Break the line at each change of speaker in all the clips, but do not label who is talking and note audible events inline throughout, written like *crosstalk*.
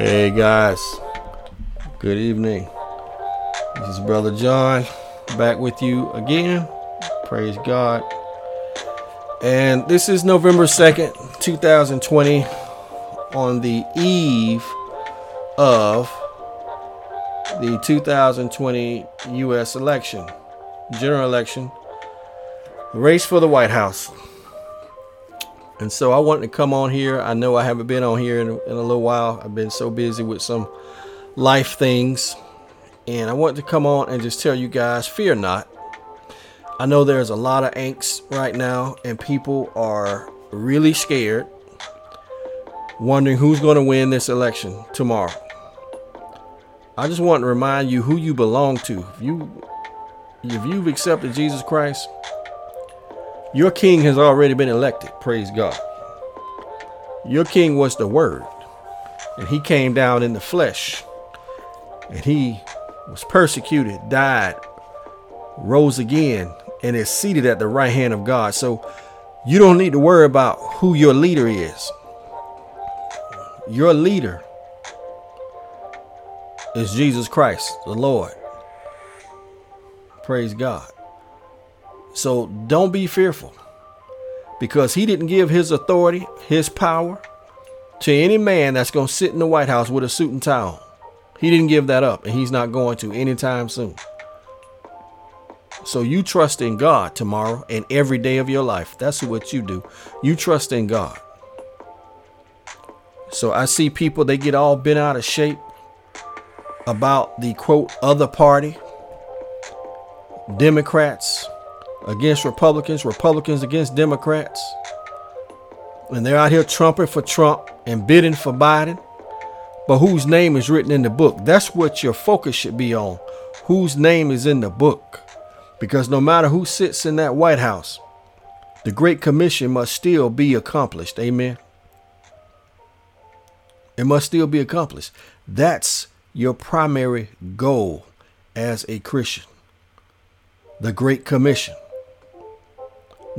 Hey guys, good evening. This is Brother John back with you again. Praise God. And this is November 2nd, 2020, on the eve of the 2020 U.S. election, general election, race for the White House. And so I wanted to come on here. I know I haven't been on here in, in a little while. I've been so busy with some life things. And I wanted to come on and just tell you guys fear not. I know there's a lot of angst right now, and people are really scared, wondering who's going to win this election tomorrow. I just want to remind you who you belong to. If you if you've accepted Jesus Christ, your king has already been elected. Praise God. Your king was the word, and he came down in the flesh, and he was persecuted, died, rose again, and is seated at the right hand of God. So you don't need to worry about who your leader is. Your leader is Jesus Christ, the Lord. Praise God. So don't be fearful because he didn't give his authority, his power to any man that's going to sit in the White House with a suit and tie on. He didn't give that up and he's not going to anytime soon. So you trust in God tomorrow and every day of your life. That's what you do. You trust in God. So I see people, they get all bent out of shape about the quote other party, Democrats against Republicans, Republicans against Democrats. And they're out here trumping for Trump and bidding for Biden. But whose name is written in the book? That's what your focus should be on. Whose name is in the book? Because no matter who sits in that White House, the Great Commission must still be accomplished. Amen. It must still be accomplished. That's your primary goal as a Christian. The Great Commission.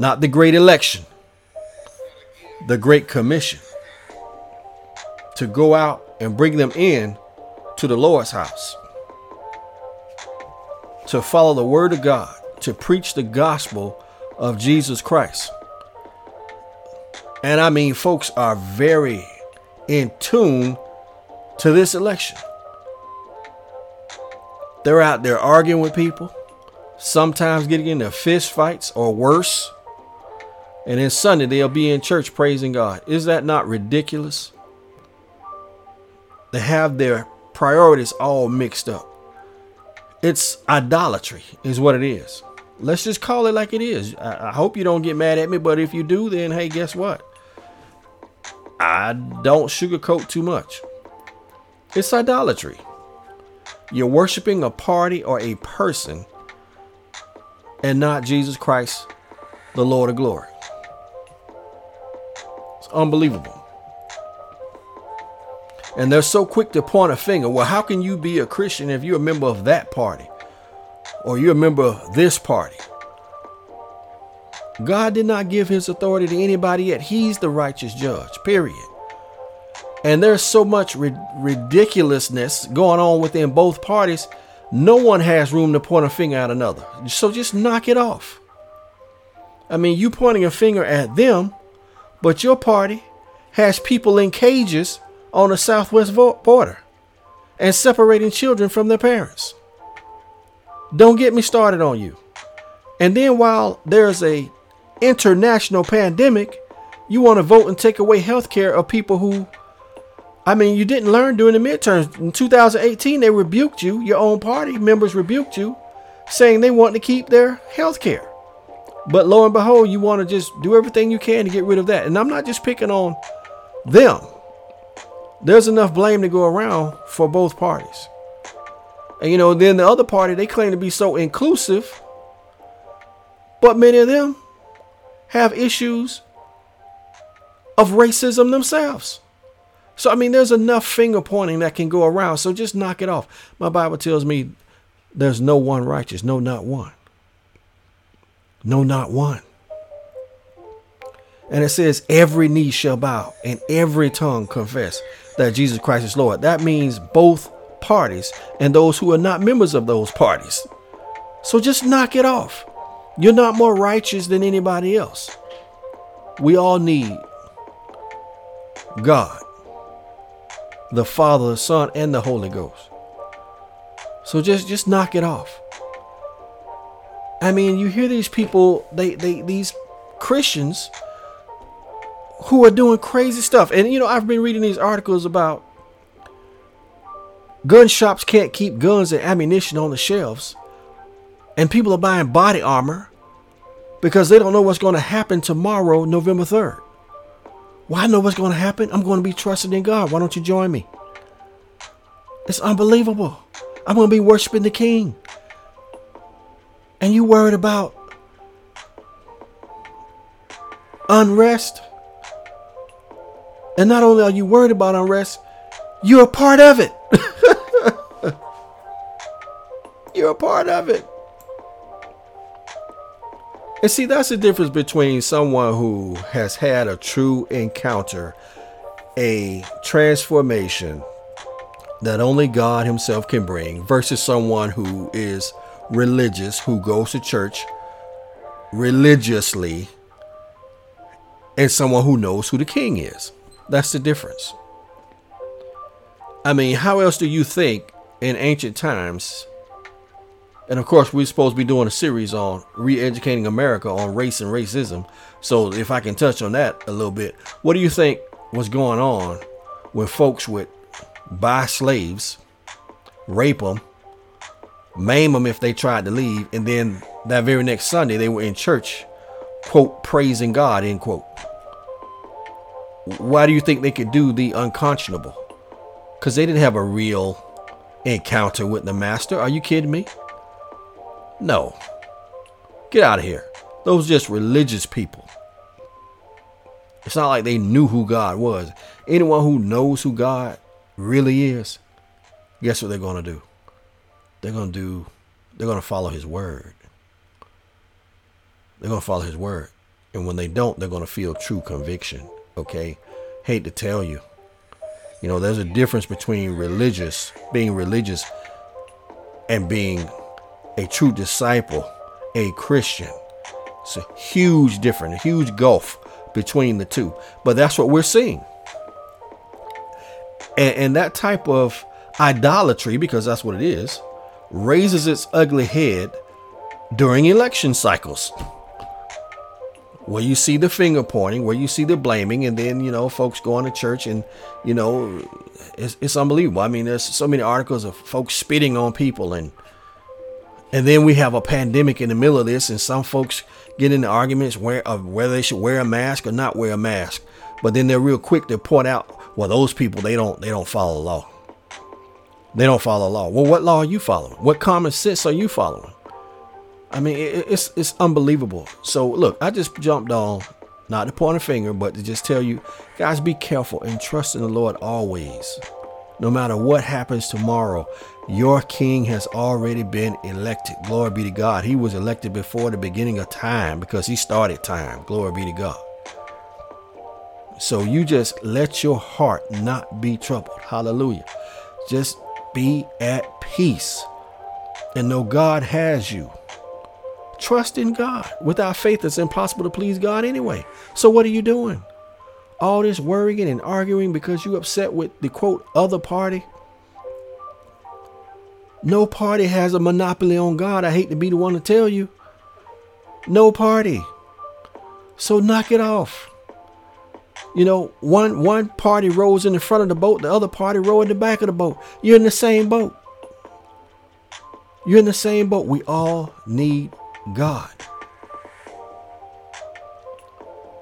Not the Great Election. The Great Commission. To go out and bring them in to the Lord's house. To follow the Word of God. To preach the gospel of Jesus Christ. And I mean, folks are very in tune to this election. They're out there arguing with people, sometimes getting into fist fights or worse. And then Sunday they'll be in church praising God. Is that not ridiculous? They have their priorities all mixed up. It's idolatry, is what it is. Let's just call it like it is. I, hope you don't get mad at me, but if you do, then hey, guess what? I don't sugarcoat too much. It's idolatry. You're worshiping a party or a person and not Jesus Christ, the Lord of glory. Unbelievable. And they're so quick to point a finger. Well, how can you be a Christian if you're a member of that party? Or you're a member of this party? God did not give his authority to anybody yet. He's the righteous judge, period. And there's so much ri- ridiculousness going on within both parties. No one has room to point a finger at another. So just knock it off. I mean, you pointing a finger at them, but your party has people in cages on the southwest border and separating children from their parents. Don't get me started on you. And then while there's a international pandemic, you want to vote and take away health care of people who I mean, you didn't learn during the midterms. In 2018, they rebuked you, your own party members rebuked you, saying they want to keep their health care. But lo and behold, you want to just do everything you can to get rid of that. And I'm not just picking on them. There's enough blame to go around for both parties. And you know, then the other party, they claim to be so inclusive, but many of them have issues of racism themselves. So, I mean, there's enough finger pointing that can go around. So just knock it off. My Bible tells me there's no one righteous, no, not one. No, not one. And it says, every knee shall bow and every tongue confess that Jesus Christ is Lord. That means both parties and those who are not members of those parties. So just knock it off. You're not more righteous than anybody else. We all need God, the Father, the Son, and the Holy Ghost. So just just knock it off. I mean, you hear these people, they they these Christians who are doing crazy stuff. And you know, I've been reading these articles about gun shops can't keep guns and ammunition on the shelves. And people are buying body armor because they don't know what's going to happen tomorrow, November 3rd. Well, I know what's going to happen. I'm going to be trusting in God. Why don't you join me? It's unbelievable. I'm going to be worshiping the King. And you worried about unrest? And not only are you worried about unrest, you're a part of it. *laughs* you're a part of it. And see, that's the difference between someone who has had a true encounter, a transformation that only God Himself can bring, versus someone who is religious, who goes to church religiously, and someone who knows who the king is. That's the difference. I mean, how else do you think in ancient times and of course, we're supposed to be doing a series on re-educating America on race and racism. So if I can touch on that a little bit, what do you think was going on when folks would buy slaves, rape them, maim them if they tried to leave, and then that very next Sunday they were in church, quote, praising God, end quote. Why do you think they could do the unconscionable? Because they didn't have a real encounter with the master. Are you kidding me? No. Get out of here. Those just religious people. It's not like they knew who God was. Anyone who knows who God really is, guess what they're going to do? They're going to do, they're going to follow his word. They're going to follow his word. And when they don't, they're going to feel true conviction. Okay? Hate to tell you. You know, there's a difference between religious, being religious, and being a true disciple, a Christian. It's a huge difference, a huge gulf between the two. But that's what we're seeing. And, and that type of idolatry, because that's what it is, raises its ugly head during election cycles. Where you see the finger pointing, where you see the blaming, and then, you know, folks going to church and, you know, it's, it's unbelievable. I mean, there's so many articles of folks spitting on people and, and then we have a pandemic in the middle of this, and some folks get into arguments where, of whether they should wear a mask or not wear a mask. But then they're real quick to point out, well, those people they don't they don't follow the law. They don't follow law. Well, what law are you following? What common sense are you following? I mean, it, it's it's unbelievable. So look, I just jumped on, not to point a finger, but to just tell you, guys, be careful and trust in the Lord always. No matter what happens tomorrow, your king has already been elected. Glory be to God. He was elected before the beginning of time because he started time. Glory be to God. So you just let your heart not be troubled. Hallelujah. Just be at peace and know God has you. Trust in God. Without faith, it's impossible to please God anyway. So what are you doing? all this worrying and arguing because you upset with the quote other party. No party has a monopoly on God. I hate to be the one to tell you. No party. So knock it off. You know, one one party rows in the front of the boat, the other party row in the back of the boat. You're in the same boat. You're in the same boat. We all need God.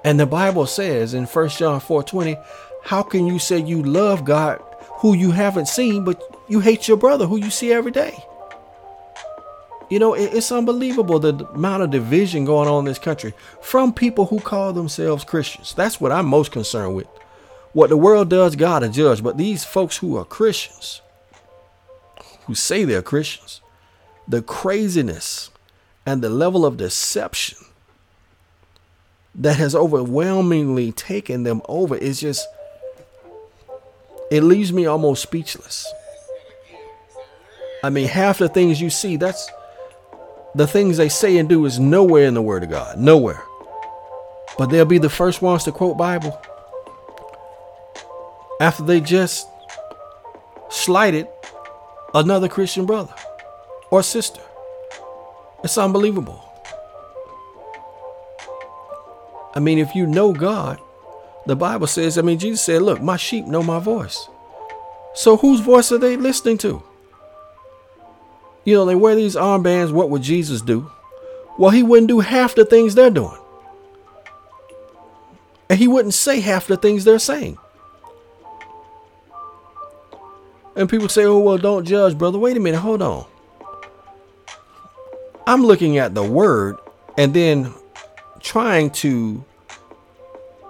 And the Bible says in 1 John 4:20, how can you say you love God who you haven't seen, but you hate your brother who you see every day? You know, it's unbelievable the amount of division going on in this country from people who call themselves Christians. That's what I'm most concerned with. What the world does, God to judge. But these folks who are Christians, who say they're Christians, the craziness and the level of deception that has overwhelmingly taken them over is just it leaves me almost speechless. I mean, half the things you see, that's the things they say and do is nowhere in the Word of God. Nowhere. But they'll be the first ones to quote Bible after they just slighted another Christian brother or sister. It's unbelievable. I mean, if you know God, the Bible says, I mean, Jesus said, Look, my sheep know my voice. So whose voice are they listening to? You know, they wear these armbands. What would Jesus do? Well, he wouldn't do half the things they're doing. And he wouldn't say half the things they're saying. And people say, oh, well, don't judge, brother. Wait a minute, hold on. I'm looking at the word and then trying to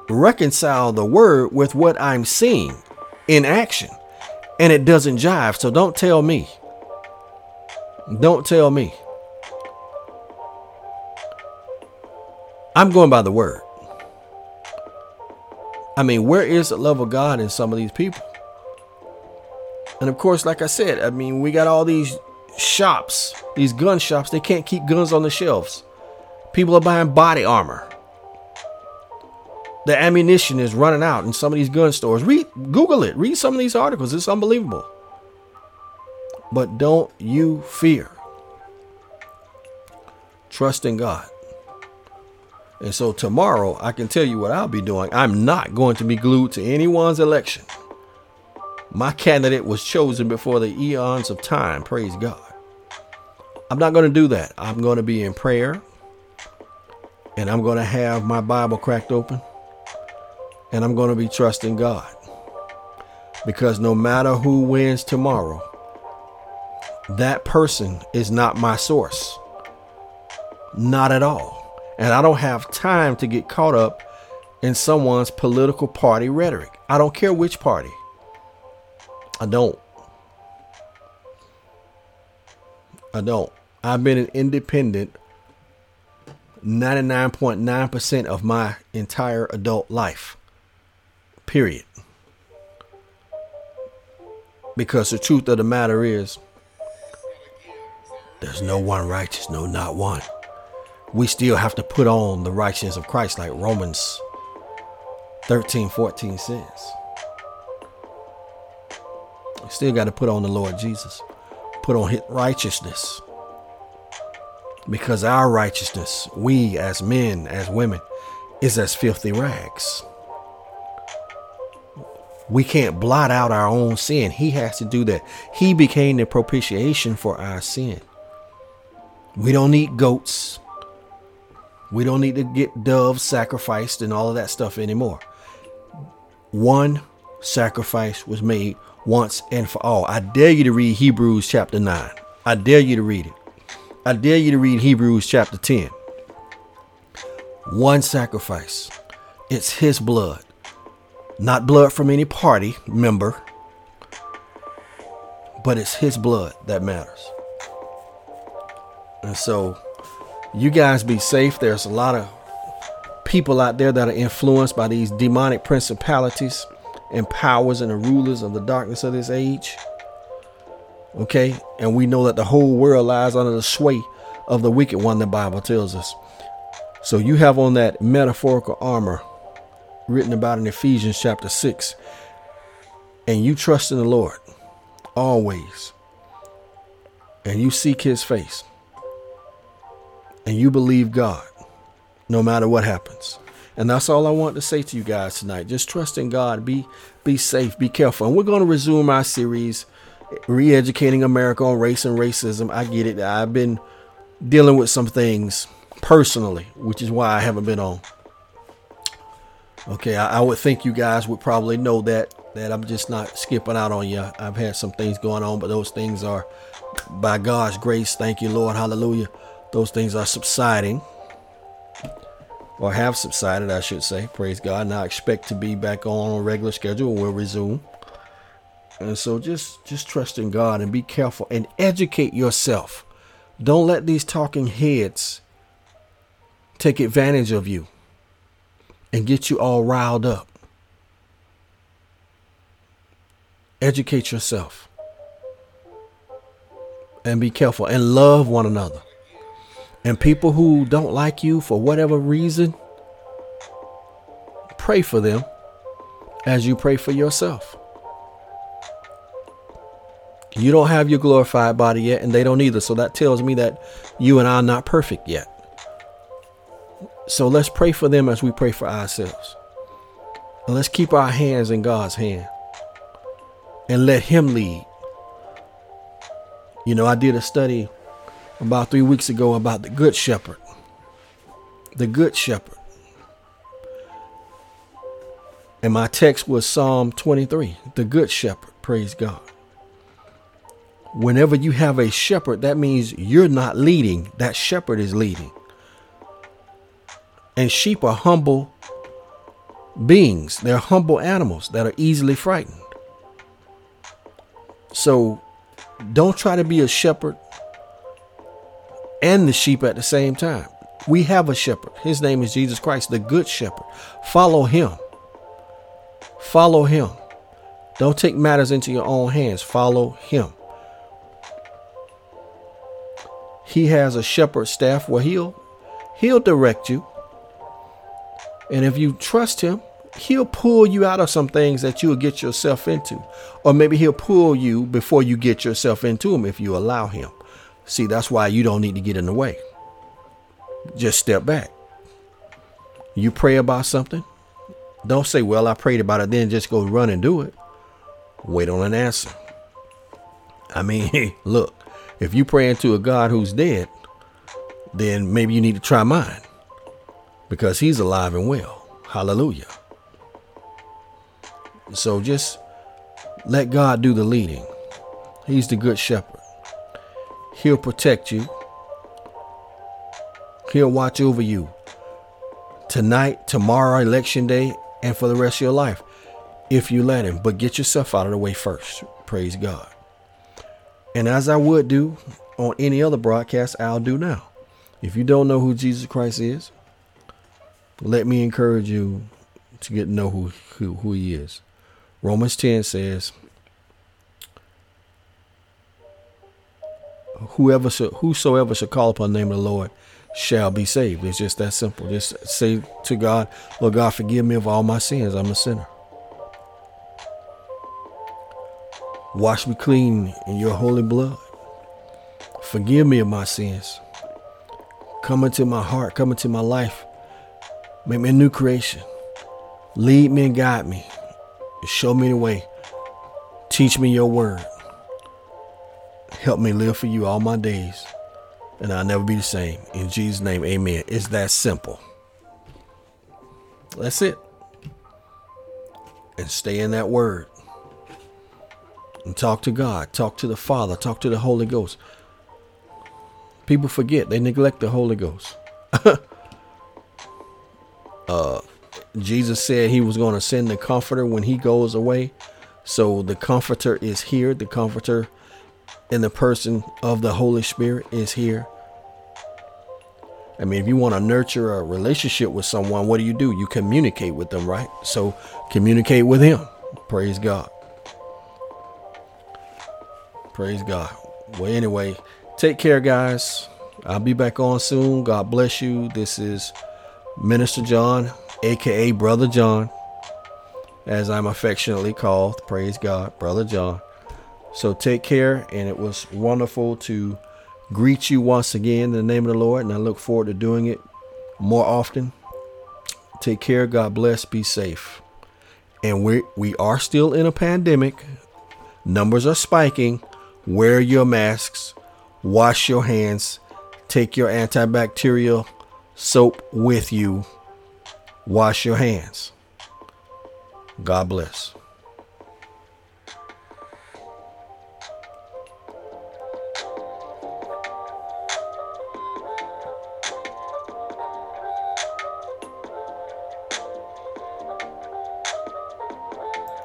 reconcile the word with what I'm seeing in action. And it doesn't jive. So don't tell me. Don't tell me. I'm going by the word. I mean, where is the love of God in some of these people? And of course, like I said, I mean, we got all these shops, these gun shops, they can't keep guns on the shelves. People are buying body armor. The ammunition is running out in some of these gun stores. Read Google it. Read some of these articles. It's unbelievable. But don't you fear. Trust in God. And so tomorrow, I can tell you what I'll be doing. I'm not going to be glued to anyone's election. My candidate was chosen before the eons of time. Praise God. I'm not going to do that. I'm going to be in prayer and I'm going to have my Bible cracked open and I'm going to be trusting God. Because no matter who wins tomorrow, that person is not my source. Not at all. And I don't have time to get caught up in someone's political party rhetoric. I don't care which party. I don't. I don't. I've been an independent 99.9% of my entire adult life. Period. Because the truth of the matter is, there's no one righteous, no, not one. We still have to put on the righteousness of Christ, like Romans 13 14 says. We still got to put on the Lord Jesus. Put on his righteousness. Because our righteousness, we as men, as women, is as filthy rags. We can't blot out our own sin. He has to do that. He became the propitiation for our sin. We don't need goats. We don't need to get doves sacrificed and all of that stuff anymore. One sacrifice was made once and for all. I dare you to read Hebrews chapter 9. I dare you to read it. I dare you to read Hebrews chapter 10. One sacrifice. It's his blood. Not blood from any party member, but it's his blood that matters. And so you guys be safe. There's a lot of people out there that are influenced by these demonic principalities and powers and the rulers of the darkness of this age. Okay? And we know that the whole world lies under the sway of the wicked one, the Bible tells us. So you have on that metaphorical armor written about in Ephesians chapter 6. And you trust in the Lord always. And you seek his face. And you believe God no matter what happens. And that's all I want to say to you guys tonight. Just trust in God. Be be safe. Be careful. And we're going to resume our series, re-educating America on race and racism. I get it. I've been dealing with some things personally, which is why I haven't been on. Okay, I, I would think you guys would probably know that that I'm just not skipping out on you. I've had some things going on, but those things are by God's grace. Thank you, Lord. Hallelujah. Those things are subsiding or have subsided, I should say. Praise God. Now I expect to be back on a regular schedule. We'll resume. And so just just trust in God and be careful and educate yourself. Don't let these talking heads take advantage of you and get you all riled up. Educate yourself. And be careful and love one another. And people who don't like you for whatever reason, pray for them as you pray for yourself. You don't have your glorified body yet, and they don't either. So that tells me that you and I are not perfect yet. So let's pray for them as we pray for ourselves. And let's keep our hands in God's hand and let Him lead. You know, I did a study about three weeks ago about the Good Shepherd. The Good Shepherd. And my text was Psalm 23, the Good Shepherd. Praise God. Whenever you have a shepherd, that means you're not leading, that shepherd is leading. And sheep are humble beings, they're humble animals that are easily frightened. So don't try to be a shepherd and the sheep at the same time. We have a shepherd. His name is Jesus Christ, the good shepherd. Follow him. Follow him. Don't take matters into your own hands. Follow him. He has a shepherd staff where he'll he'll direct you. And if you trust him, he'll pull you out of some things that you'll get yourself into. Or maybe he'll pull you before you get yourself into him if you allow him. See, that's why you don't need to get in the way. Just step back. You pray about something. Don't say, Well, I prayed about it, then just go run and do it. Wait on an answer. I mean, *laughs* look, if you pray into a God who's dead, then maybe you need to try mine because he's alive and well. Hallelujah. So just let God do the leading. He's the good shepherd. He'll protect you. He'll watch over you tonight, tomorrow, election day, and for the rest of your life if you let him. But get yourself out of the way first. Praise God. And as I would do on any other broadcast, I'll do now. If you don't know who Jesus Christ is, let me encourage you to get to know who, who, who he is. Romans 10 says, Whoever whosoever shall call upon the name of the Lord shall be saved. It's just that simple. Just say to God, Lord God, forgive me of all my sins. I'm a sinner. Wash me clean in your holy blood. Forgive me of my sins. Come into my heart, come into my life. Make me a new creation. Lead me and guide me. Show me the way. Teach me your word. Help me live for you all my days. And I'll never be the same. In Jesus' name, amen. It's that simple. That's it. And stay in that word and talk to God, talk to the Father, talk to the Holy Ghost. People forget, they neglect the Holy Ghost. *laughs* uh, Jesus said he was going to send the comforter when he goes away. So the comforter is here. The comforter in the person of the Holy Spirit is here. I mean, if you want to nurture a relationship with someone, what do you do? You communicate with them, right? So communicate with him. Praise God. Praise God. Well, anyway, take care, guys. I'll be back on soon. God bless you. This is Minister John, aka Brother John, as I'm affectionately called. Praise God, Brother John. So take care, and it was wonderful to greet you once again in the name of the Lord, and I look forward to doing it more often. Take care. God bless. Be safe. And we we are still in a pandemic. Numbers are spiking. Wear your masks, wash your hands, take your antibacterial soap with you, wash your hands. God bless.